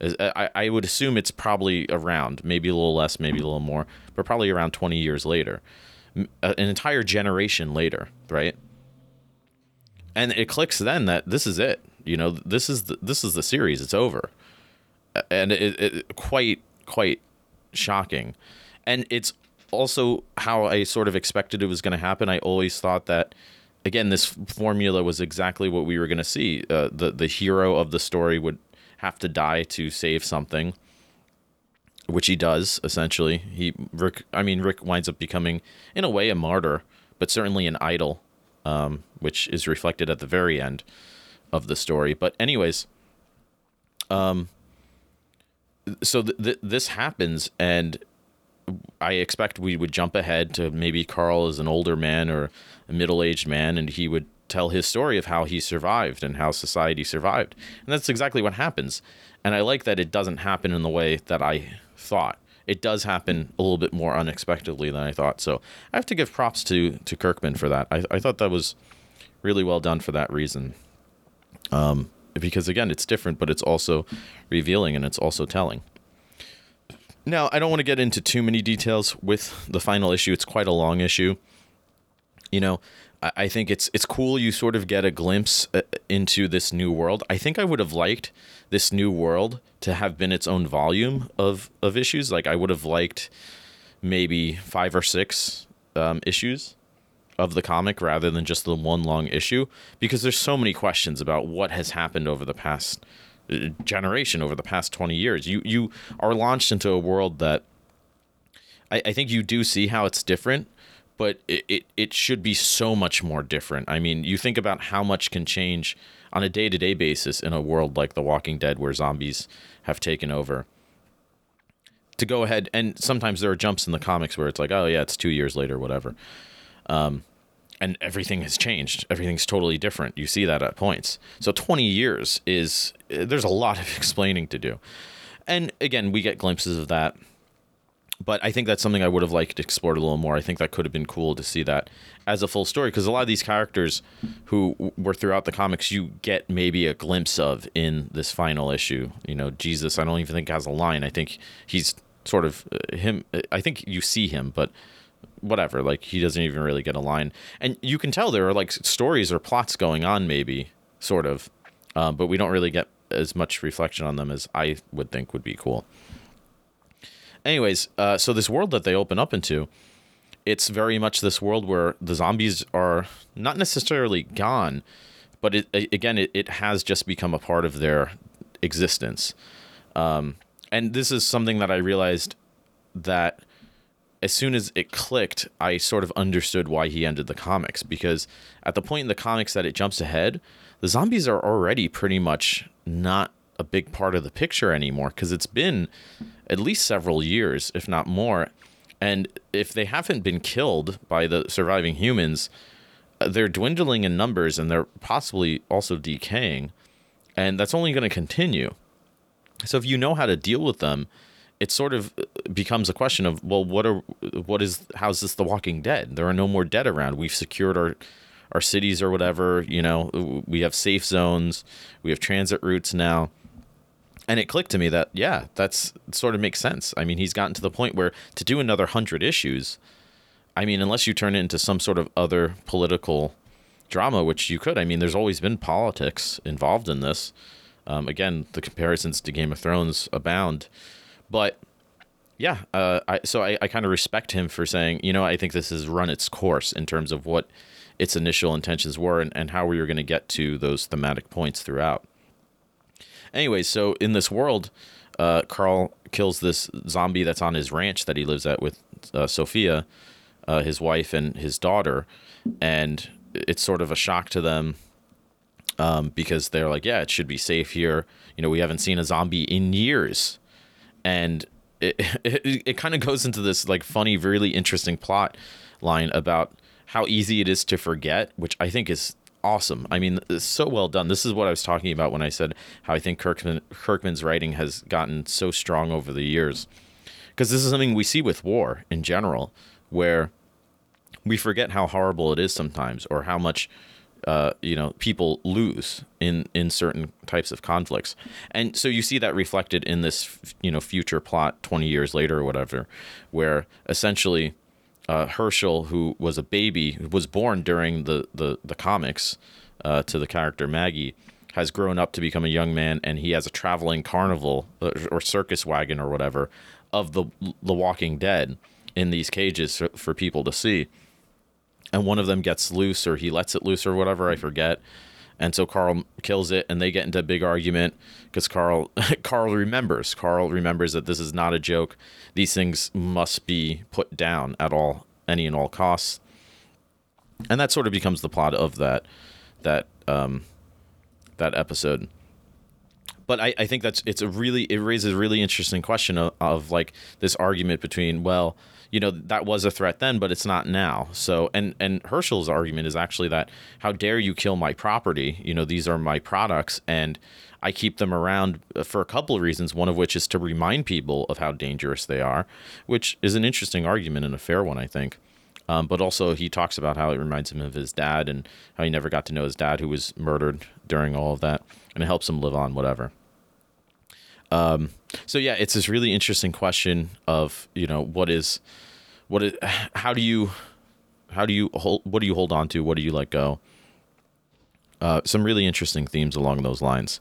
I, I would assume it's probably around, maybe a little less, maybe a little more, but probably around 20 years later. Uh, an entire generation later, right? And it clicks then that this is it. You know, this is the, this is the series. It's over, and it, it quite quite shocking, and it's also how I sort of expected it was going to happen. I always thought that again, this formula was exactly what we were going to see. Uh, the the hero of the story would have to die to save something, which he does essentially. He Rick, I mean, Rick winds up becoming, in a way, a martyr, but certainly an idol, um, which is reflected at the very end of the story. But anyways, um, so th- th- this happens and I expect we would jump ahead to maybe Carl is an older man or a middle aged man, and he would tell his story of how he survived and how society survived. And that's exactly what happens. And I like that it doesn't happen in the way that I thought. It does happen a little bit more unexpectedly than I thought. So I have to give props to to Kirkman for that. I, I thought that was really well done for that reason. Um, because again, it's different, but it's also revealing and it's also telling. Now, I don't want to get into too many details with the final issue. It's quite a long issue. You know, I, think it's it's cool you sort of get a glimpse uh, into this new world. I think I would have liked this new world to have been its own volume of of issues. Like I would have liked maybe five or six um, issues of the comic rather than just the one long issue because there's so many questions about what has happened over the past generation over the past 20 years. You you are launched into a world that I, I think you do see how it's different, but it, it, it should be so much more different. I mean, you think about how much can change on a day to day basis in a world like The Walking Dead where zombies have taken over. To go ahead and sometimes there are jumps in the comics where it's like, oh yeah, it's two years later, whatever. Um, and everything has changed. Everything's totally different. You see that at points. So 20 years is there's a lot of explaining to do. And again, we get glimpses of that. But I think that's something I would have liked explored a little more. I think that could have been cool to see that as a full story because a lot of these characters who were throughout the comics you get maybe a glimpse of in this final issue. You know, Jesus, I don't even think has a line. I think he's sort of uh, him I think you see him, but whatever. Like he doesn't even really get a line, and you can tell there are like stories or plots going on, maybe sort of, um, but we don't really get as much reflection on them as I would think would be cool. Anyways, uh, so this world that they open up into, it's very much this world where the zombies are not necessarily gone, but it again it, it has just become a part of their existence. Um, and this is something that I realized that as soon as it clicked, I sort of understood why he ended the comics because at the point in the comics that it jumps ahead, the zombies are already pretty much not a big part of the picture anymore because it's been at least several years, if not more. And if they haven't been killed by the surviving humans, uh, they're dwindling in numbers and they're possibly also decaying. And that's only going to continue. So if you know how to deal with them, it sort of uh, becomes a question of well what are what is how's this the walking dead there are no more dead around we've secured our our cities or whatever you know we have safe zones we have transit routes now. And it clicked to me that yeah that's sort of makes sense. I mean he's gotten to the point where to do another 100 issues i mean unless you turn it into some sort of other political drama which you could i mean there's always been politics involved in this. Um, again the comparisons to game of thrones abound. But yeah, uh, I, so I, I kind of respect him for saying, you know, I think this has run its course in terms of what its initial intentions were and, and how we were going to get to those thematic points throughout. Anyways, so in this world, uh, Carl kills this zombie that's on his ranch that he lives at with uh, Sophia, uh, his wife, and his daughter. And it's sort of a shock to them um, because they're like, yeah, it should be safe here. You know, we haven't seen a zombie in years and it it, it kind of goes into this like funny, really interesting plot line about how easy it is to forget, which I think is awesome. I mean, so well done. This is what I was talking about when I said how I think Kirkman Kirkman's writing has gotten so strong over the years. Because this is something we see with war in general, where we forget how horrible it is sometimes, or how much uh, you know people lose in in certain types of conflicts and so you see that reflected in this you know future plot 20 years later or whatever where essentially uh, hershel who was a baby was born during the the, the comics uh, to the character maggie has grown up to become a young man and he has a traveling carnival uh, or circus wagon or whatever of the the walking dead in these cages for, for people to see and one of them gets loose or he lets it loose or whatever I forget. And so Carl kills it, and they get into a big argument because Carl Carl remembers. Carl remembers that this is not a joke. These things must be put down at all, any and all costs. And that sort of becomes the plot of that that um, that episode. But I, I think that's it's a really it raises a really interesting question of, of like this argument between well you know that was a threat then but it's not now. So and and hershel's argument is actually that how dare you kill my property? You know these are my products and i keep them around for a couple of reasons one of which is to remind people of how dangerous they are which is an interesting argument and a fair one i think. Um, but also he talks about how it reminds him of his dad and how he never got to know his dad who was murdered during all of that and it helps him live on whatever. Um, so yeah, it's this really interesting question of you know what is what how do you how do you hold what do you hold on to what do you let go uh, some really interesting themes along those lines.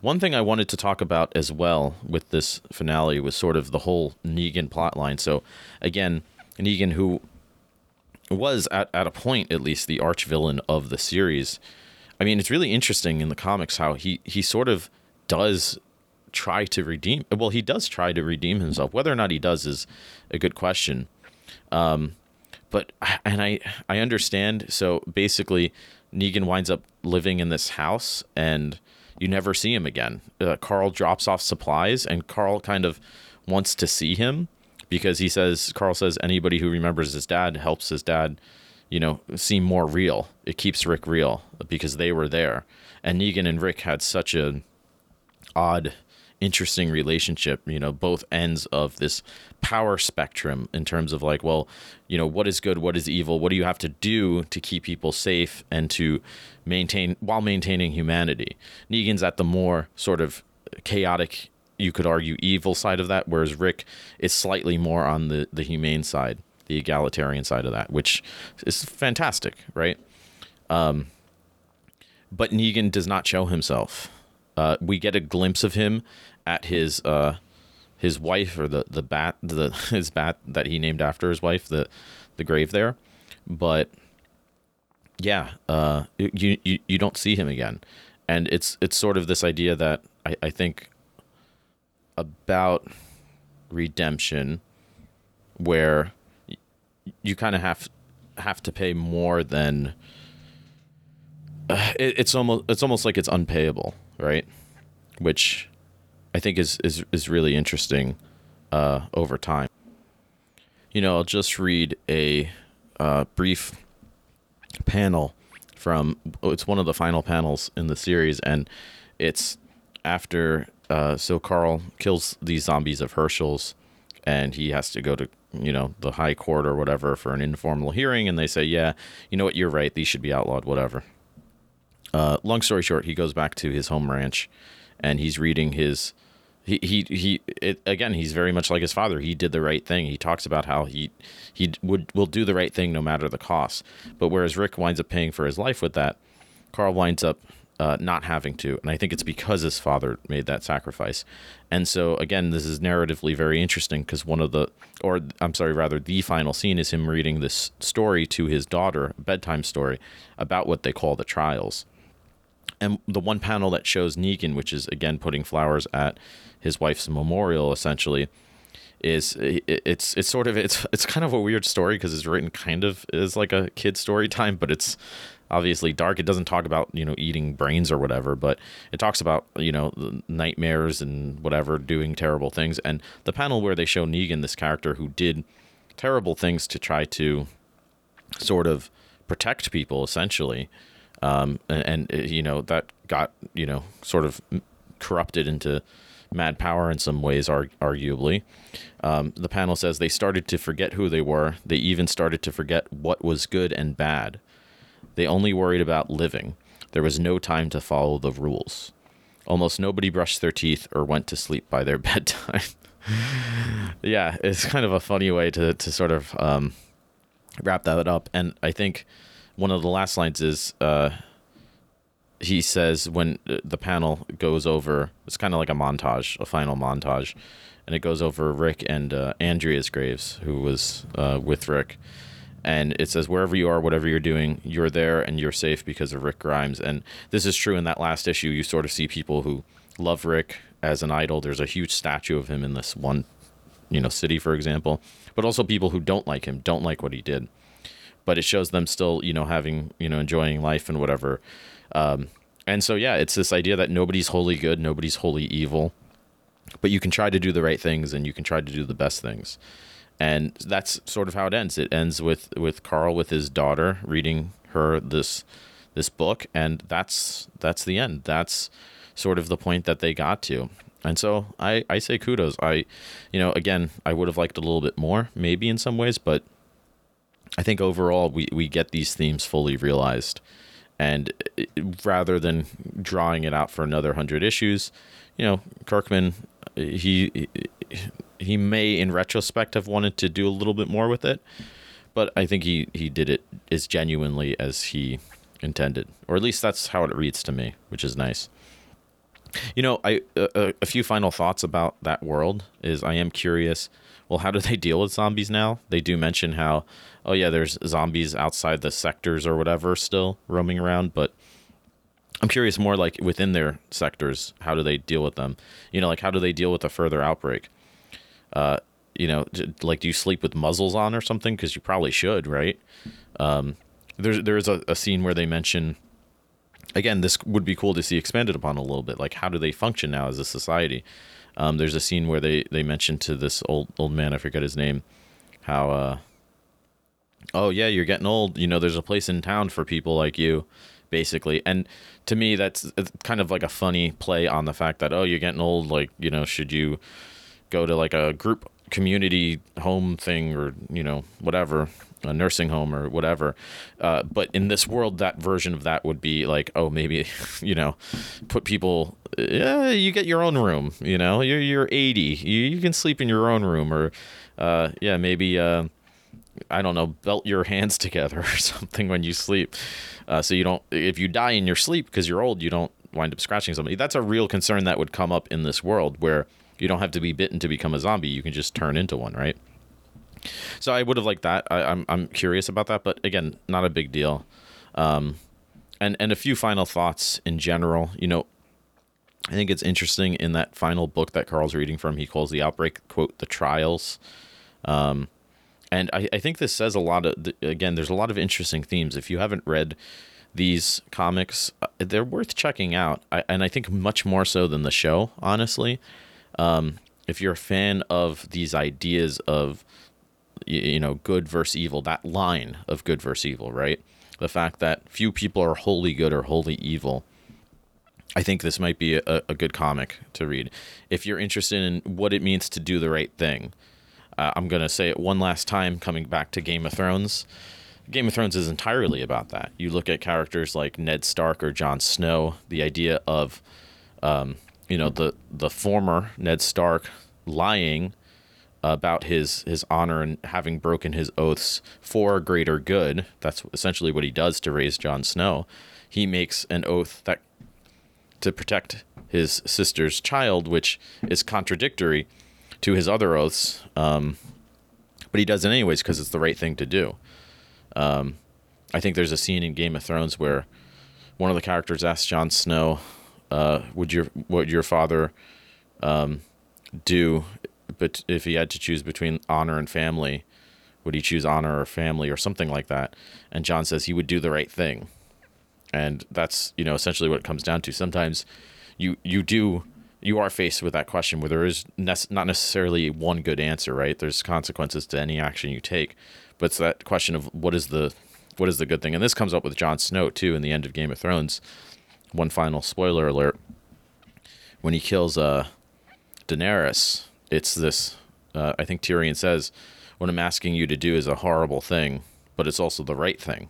One thing I wanted to talk about as well with this finale was sort of the whole Negan plotline. So, again, Negan, who was at, at a point at least the arch villain of the series. I mean, it's really interesting in the comics how he he sort of does try to redeem. Well, he does try to redeem himself. Whether or not he does is a good question. Um, but and I I understand. So basically, Negan winds up living in this house, and you never see him again. Uh, Carl drops off supplies, and Carl kind of wants to see him because he says Carl says anybody who remembers his dad helps his dad, you know, seem more real. It keeps Rick real because they were there, and Negan and Rick had such a odd interesting relationship you know both ends of this power spectrum in terms of like well you know what is good what is evil what do you have to do to keep people safe and to maintain while maintaining humanity? Negan's at the more sort of chaotic you could argue evil side of that whereas rick is slightly more on the the humane side the egalitarian side of that which is fantastic right? Um but negan does not show himself uh, we get a glimpse of him at his uh, his wife or the the bat the his bat that he named after his wife the the grave there, but yeah, uh, you, you you don't see him again, and it's it's sort of this idea that I, I think about redemption where you kind of have have to pay more than uh, it, it's almost it's almost like it's unpayable, right? Which I think is is is really interesting uh, over time. You know, I'll just read a uh, brief panel from it's one of the final panels in the series, and it's after uh, so Carl kills these zombies of Hershel's, and he has to go to you know the high court or whatever for an informal hearing, and they say, yeah, you know what, you're right, these should be outlawed, whatever. Uh, long story short, he goes back to his home ranch, and he's reading his. He he he. It, again, he's very much like his father. He did the right thing. He talks about how he he would will do the right thing no matter the cost. But whereas Rick winds up paying for his life with that, Carl winds up uh, not having to, and I think it's because his father made that sacrifice. And so again, this is narratively very interesting because one of the, or I'm sorry, rather the final scene is him reading this story to his daughter, bedtime story about what they call the trials and the one panel that shows Negan, which is again putting flowers at his wife's memorial, essentially, is it's it's sort of it's it's kind of a weird story because it's written kind of as like a kid story time, but it's obviously dark. It doesn't talk about you know eating brains or whatever, but it talks about you know nightmares and whatever doing terrible things. And the panel where they show Negan, this character who did terrible things to try to sort of protect people, essentially um, and, and uh, you know that got you know sort of corrupted into mad power in some ways, arg- arguably. Um, the panel says they started to forget who they were. They even started to forget what was good and bad. They only worried about living. There was no time to follow the rules. Almost nobody brushed their teeth or went to sleep by their bedtime. yeah, it's kind of a funny way to, to sort of um, wrap that up. And I think one of the last lines is uh, he says when the panel goes over, it's kind of like a montage, a final montage, and it goes over Rick and uh, Andrea's graves, who was uh, with Rick. And it says, wherever you are, whatever you're doing, you're there and you're safe because of Rick Grimes. And this is true in that last issue. You sort of see people who love Rick as an idol. There's a huge statue of him in this one, you know, city, for example. But also people who don't like him, don't like what he did but it shows them still, you know, having, you know, enjoying life and whatever. Um, and so, yeah, it's this idea that nobody's wholly good, nobody's wholly evil, but you can try to do the right things and you can try to do the best things. And that's sort of how it ends. It ends with, with Carl with his daughter reading her this this book, and that's that's the end. That's sort of the point that they got to. And so I, I say kudos. I, you know, again, I would have liked a little bit more, maybe in some ways, but I think overall we, we get these themes fully realized. And rather than drawing it out for another hundred issues, you know, Kirkman, he he may in retrospect have wanted to do a little bit more with it, but I think he he did it as genuinely as he intended, or at least that's how it reads to me, which is nice. You know, I a, a few final thoughts about that world is I am curious. Well, how do they deal with zombies now? They do mention how oh yeah, there's zombies outside the sectors or whatever still roaming around, but I'm curious more like within their sectors, how do they deal with them? You know, like how do they deal with a further outbreak? Uh, you know, like do you sleep with muzzles on or something? Because you probably should, right? Um, there's there's a, a scene where they mention again, this would be cool to see expanded upon a little bit. Like, how do they function now as a society? Um, there's a scene where they they mention to this old old man, I forget his name, how uh, oh yeah, you're getting old. You know, there's a place in town for people like you, basically. And to me, that's kind of like a funny play on the fact that oh, you're getting old. Like, you know, should you go to like a group community home thing or you know whatever a nursing home or whatever uh, but in this world that version of that would be like oh maybe you know put people yeah you get your own room you know you're you're 80 you, you can sleep in your own room or uh, yeah maybe uh, I don't know, belt your hands together or something when you sleep. Uh, so you don't, if you die in your sleep because you're old, you don't wind up scratching somebody. That's a real concern that would come up in this world where you don't have to be bitten to become a zombie. You can just turn into one, right? So I would have liked that. I, am I'm, I'm curious about that, but again, not a big deal. Um, and and a few final thoughts in general. You know, I think it's interesting in that final book that Carl's reading from. He calls the outbreak quote the trials, um, and I, I think this says a lot of again. There's a lot of interesting themes. If you haven't read these comics, uh, they're worth checking out, I, and I think much more so than the show. Honestly, um, if you're a fan of these ideas of you, know good versus evil, that line of good versus evil, right? The fact that few people are wholly good or wholly evil I think this might be a, a, good comic to read. If you're interested in what it means to do the right thing, uh, I'm going to say it one last time coming back to Game of Thrones. Game of Thrones is entirely about that. You look at characters like Ned Stark or Jon Snow, the idea of, um, you know, the, the former Ned Stark lying about his his honor and having broken his oaths for greater good. That's essentially what he does to raise Jon Snow. He makes an oath that to protect his sister's child, which is contradictory to his other oaths. Um, but he does it anyways because it's the right thing to do. Um, I think there's a scene in Game of Thrones where one of the characters asks Jon Snow, uh, "Would your what your father um, do, but if he had to choose between honor and family, would he choose honor or family or something like that?" And Jon says he would do the right thing. And that's you know essentially what it comes down to. Sometimes you you do you are faced with that question where there is ne- not necessarily one good answer right? There's consequences to any action you take. But it's that question of what is the what is the good thing? And this comes up with Jon Snow too in the end of Game of Thrones. One final spoiler alert. When he kills uh Daenerys it's this uh, I think Tyrion says what I'm asking you to do is a horrible thing but it's also the right thing.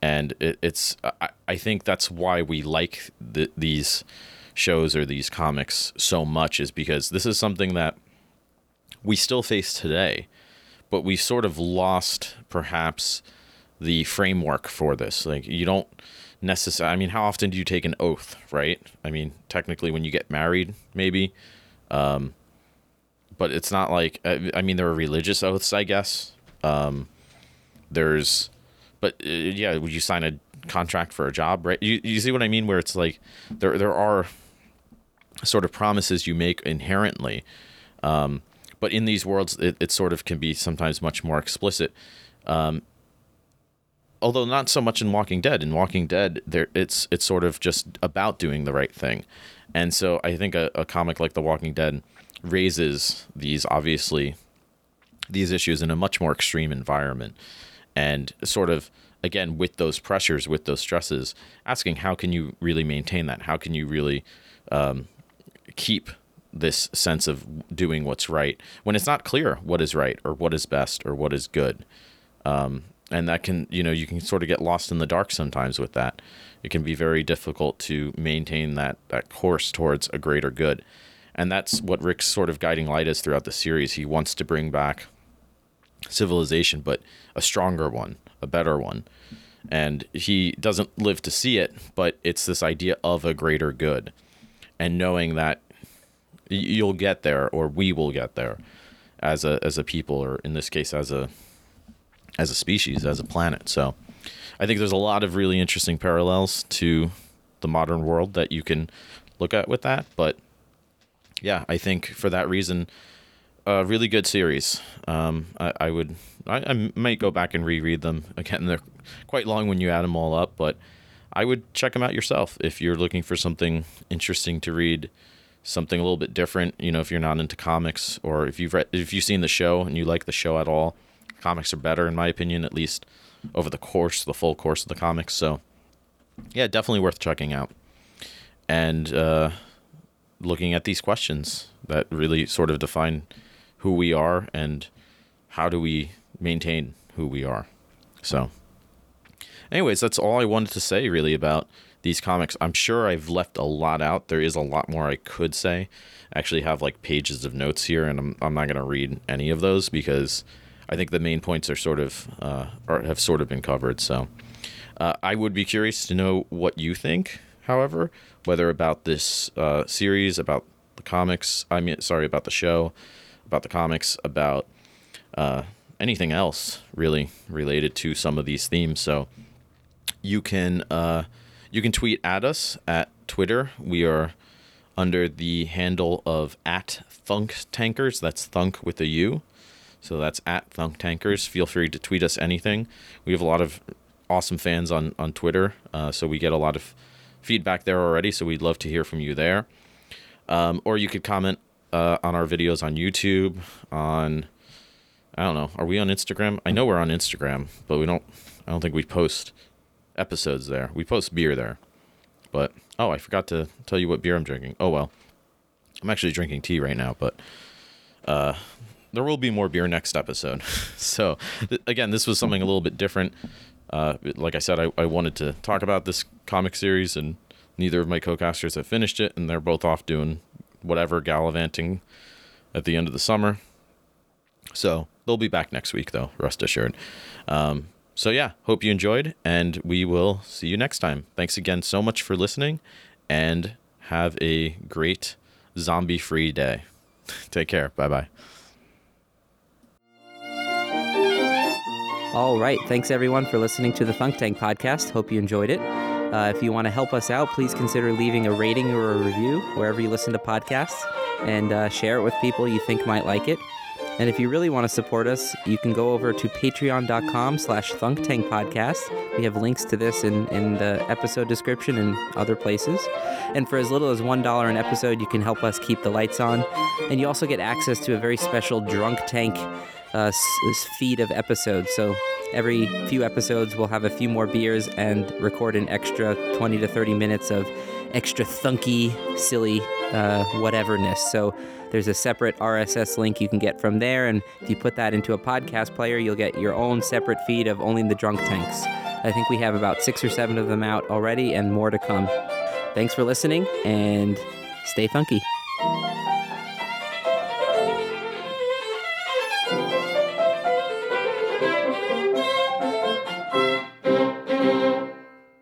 And it, it's I, I, think that's why we like the, these shows or these comics so much is because this is something that we still face today but we sort of lost perhaps the framework for this. Like you don't necessarily i mean how often do you take an oath right? I mean technically when you get married maybe um, but it's not like i mean there are religious oaths i guess um, there's but uh, yeah, would you sign a contract for a job, right? You you see what I mean? Where it's like there there are sort of promises you make inherently, um, but in these worlds, it, it sort of can be sometimes much more explicit. Um, although not so much in Walking Dead. In Walking Dead, there it's it's sort of just about doing the right thing, and so I think a, a comic like The Walking Dead raises these obviously these issues in a much more extreme environment. And sort of again with those pressures with those stresses asking how can you really maintain that? How can you really um, keep this sense of doing what's right when it's not clear what is right or what is best or what is good? Um, and that can you know you can sort of get lost in the dark sometimes with that. It can be very difficult to maintain that that course towards a greater good and that's what rick's sort of guiding light is throughout the series he wants to bring back civilization, but a stronger one, a better one. And he doesn't live to see it, but it's this idea of a greater good and knowing that you'll get there or we will get there as a as a people or in this case as a as a species, as a planet. So I think there's a lot of really interesting parallels to the modern world that you can look at with that, but yeah, I think for that reason a really good series. Um, I, I would, I, I, might go back and reread them again. They're quite long when you add them all up, but I would check them out yourself if you're looking for something interesting to read, something a little bit different. You know, if you're not into comics or if you've read, if you've seen the show and you like the show at all, comics are better in my opinion, at least over the course, the full course of the comics. So, yeah, definitely worth checking out. And uh, looking at these questions that really sort of define who we are and how do we maintain who we are. So, anyways, that's all I wanted to say really about these comics. I'm sure I've left a lot out. There is a lot more I could say. I actually have like pages of notes here, and I'm, I'm not going to read any of those because I think the main points are sort of uh, are, have sort of been covered. So, uh, I would be curious to know what you think. However, whether about this uh, series, about the comics, I mean, sorry, about the show, about the comics, about uh, anything else really related to some of these themes. So you can uh, you can tweet at us at Twitter. We are under the handle of at Thunk Tankers. That's Thunk with a U. So that's at Thunk Tankers. Feel free to tweet us anything. We have a lot of awesome fans on on Twitter, uh, so we get a lot of feedback there already. So we'd love to hear from you there. Um, or you could comment uh, on our videos on YouTube. On I don't know, are we on Instagram? I know we're on Instagram, but we don't. I don't think we post episodes there. We post beer there, but oh, I forgot to tell you what beer I'm drinking. Oh well, I'm actually drinking tea right now, but uh, there will be more beer next episode. so th- again, this was something a little bit different. Uh, like I said, I, I wanted to talk about this comic series, and neither of my co-casters have finished it, and they're both off doing whatever gallivanting at the end of the summer. So they'll be back next week, though, rest assured. Um, so yeah, hope you enjoyed, and we will see you next time. Thanks again so much for listening, and have a great zombie-free day. Take care. Bye bye. All right. Thanks, everyone, for listening to the Thunk Tank podcast. Hope you enjoyed it. Uh, if you want to help us out, please consider leaving a rating or a review wherever you listen to podcasts and uh, share it with people you think might like it. And if you really want to support us, you can go over to patreon.com slash thunktankpodcast. We have links to this in, in the episode description and other places. And for as little as $1 an episode, you can help us keep the lights on. And you also get access to a very special Drunk Tank uh, feed of episodes. So every few episodes, we'll have a few more beers and record an extra 20 to 30 minutes of extra thunky, silly uh, whateverness. So there's a separate RSS link you can get from there. And if you put that into a podcast player, you'll get your own separate feed of only the drunk tanks. I think we have about six or seven of them out already and more to come. Thanks for listening and stay funky.